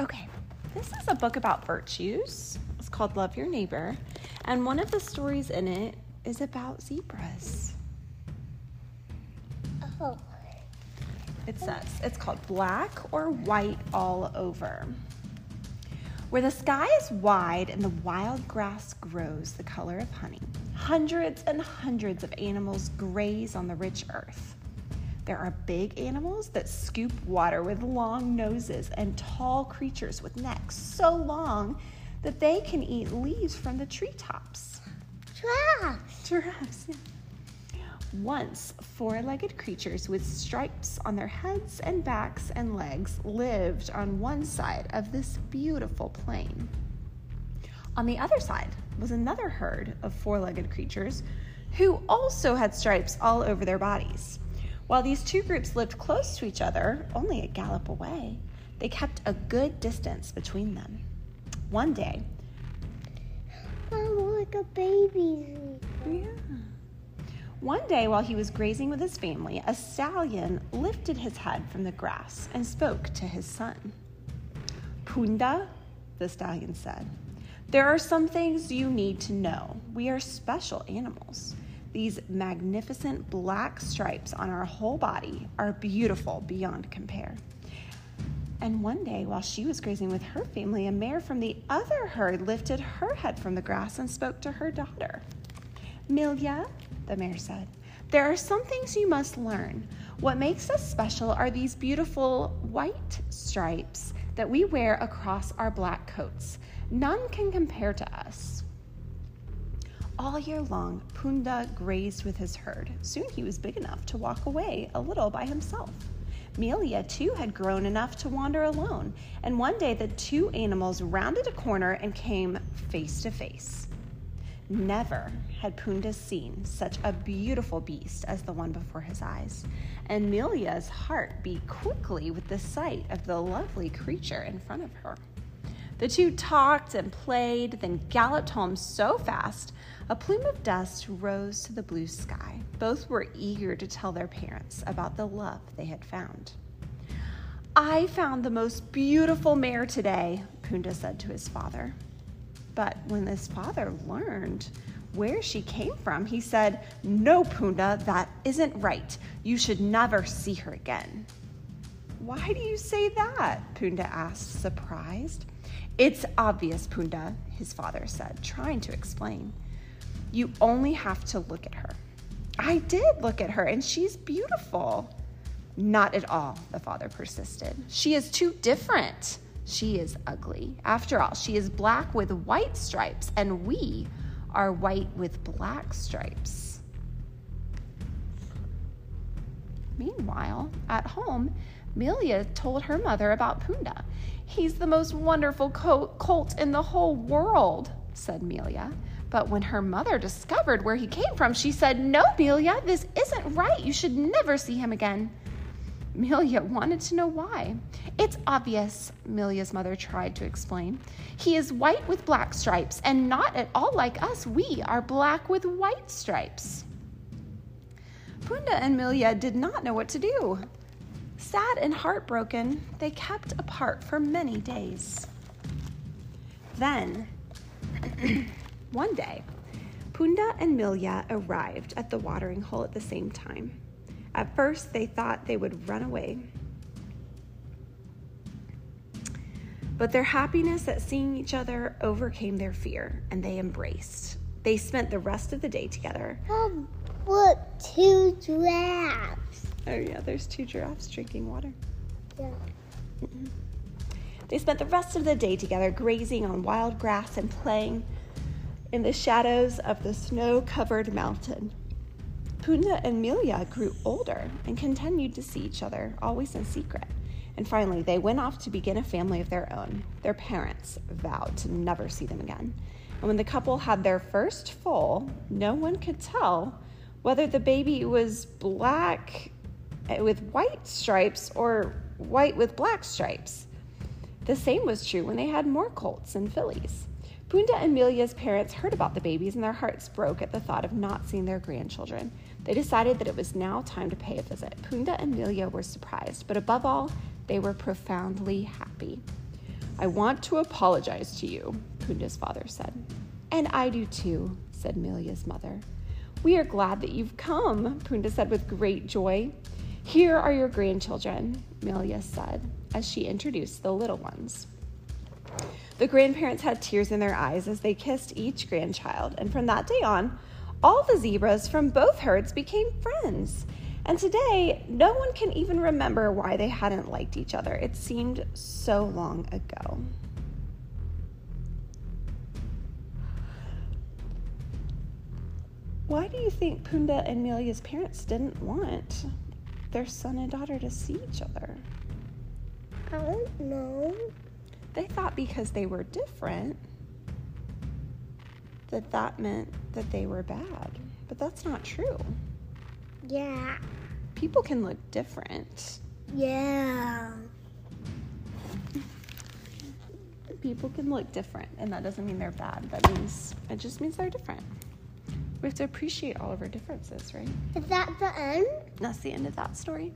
Okay, this is a book about virtues. It's called Love Your Neighbor. And one of the stories in it is about zebras. Oh. It says it's called Black or White All Over. Where the sky is wide and the wild grass grows the color of honey, hundreds and hundreds of animals graze on the rich earth. There are big animals that scoop water with long noses and tall creatures with necks so long that they can eat leaves from the treetops. Giraffes. Giraffes, yeah. Once, four legged creatures with stripes on their heads and backs and legs lived on one side of this beautiful plain. On the other side was another herd of four legged creatures who also had stripes all over their bodies. While these two groups lived close to each other, only a gallop away, they kept a good distance between them. One day, Mom, like a baby. Yeah. One day, while he was grazing with his family, a stallion lifted his head from the grass and spoke to his son. Punda, the stallion said, there are some things you need to know. We are special animals. These magnificent black stripes on our whole body are beautiful beyond compare. And one day, while she was grazing with her family, a mare from the other herd lifted her head from the grass and spoke to her daughter. Milia, the mare said, there are some things you must learn. What makes us special are these beautiful white stripes that we wear across our black coats. None can compare to us. All year long, Punda grazed with his herd. Soon he was big enough to walk away a little by himself. Milia, too, had grown enough to wander alone, and one day the two animals rounded a corner and came face to face. Never had Punda seen such a beautiful beast as the one before his eyes, and Milia's heart beat quickly with the sight of the lovely creature in front of her. The two talked and played, then galloped home so fast a plume of dust rose to the blue sky. Both were eager to tell their parents about the love they had found. I found the most beautiful mare today, Punda said to his father. But when his father learned where she came from, he said, No, Punda, that isn't right. You should never see her again. Why do you say that? Punda asked, surprised. It's obvious, Punda, his father said, trying to explain. You only have to look at her. I did look at her, and she's beautiful. Not at all, the father persisted. She is too different. She is ugly. After all, she is black with white stripes, and we are white with black stripes. Meanwhile, at home, Milia told her mother about Punda. He's the most wonderful colt in the whole world, said Milia. But when her mother discovered where he came from, she said, No, Milia, this isn't right. You should never see him again. Milia wanted to know why. It's obvious, Milia's mother tried to explain. He is white with black stripes, and not at all like us. We are black with white stripes. Punda and Milia did not know what to do. Sad and heartbroken, they kept apart for many days. Then, one day, Punda and Milia arrived at the watering hole at the same time. At first, they thought they would run away. But their happiness at seeing each other overcame their fear, and they embraced. They spent the rest of the day together. Mom, look, two giraffes. Oh, yeah, there's two giraffes drinking water. Yeah. Mm-hmm. They spent the rest of the day together, grazing on wild grass and playing in the shadows of the snow covered mountain. Punda and Milia grew older and continued to see each other, always in secret. And finally, they went off to begin a family of their own. Their parents vowed to never see them again. And when the couple had their first foal, no one could tell whether the baby was black Uh, with white stripes or white with black stripes. The same was true when they had more colts and fillies. Punda and Milia's parents heard about the babies and their hearts broke at the thought of not seeing their grandchildren. They decided that it was now time to pay a visit. Punda and Milia were surprised, but above all, they were profoundly happy. I want to apologize to you, Punda's father said. And I do too, said Milia's mother. We are glad that you've come, Punda said with great joy. Here are your grandchildren, Milia said as she introduced the little ones. The grandparents had tears in their eyes as they kissed each grandchild, and from that day on, all the zebras from both herds became friends. And today, no one can even remember why they hadn't liked each other. It seemed so long ago. Why do you think Punda and Milia's parents didn't want their son and daughter to see each other? I don't know. They thought because they were different that that meant that they were bad. But that's not true. Yeah. People can look different. Yeah. People can look different, and that doesn't mean they're bad. That means it just means they're different. We have to appreciate all of our differences, right? Is that the end? That's the end of that story.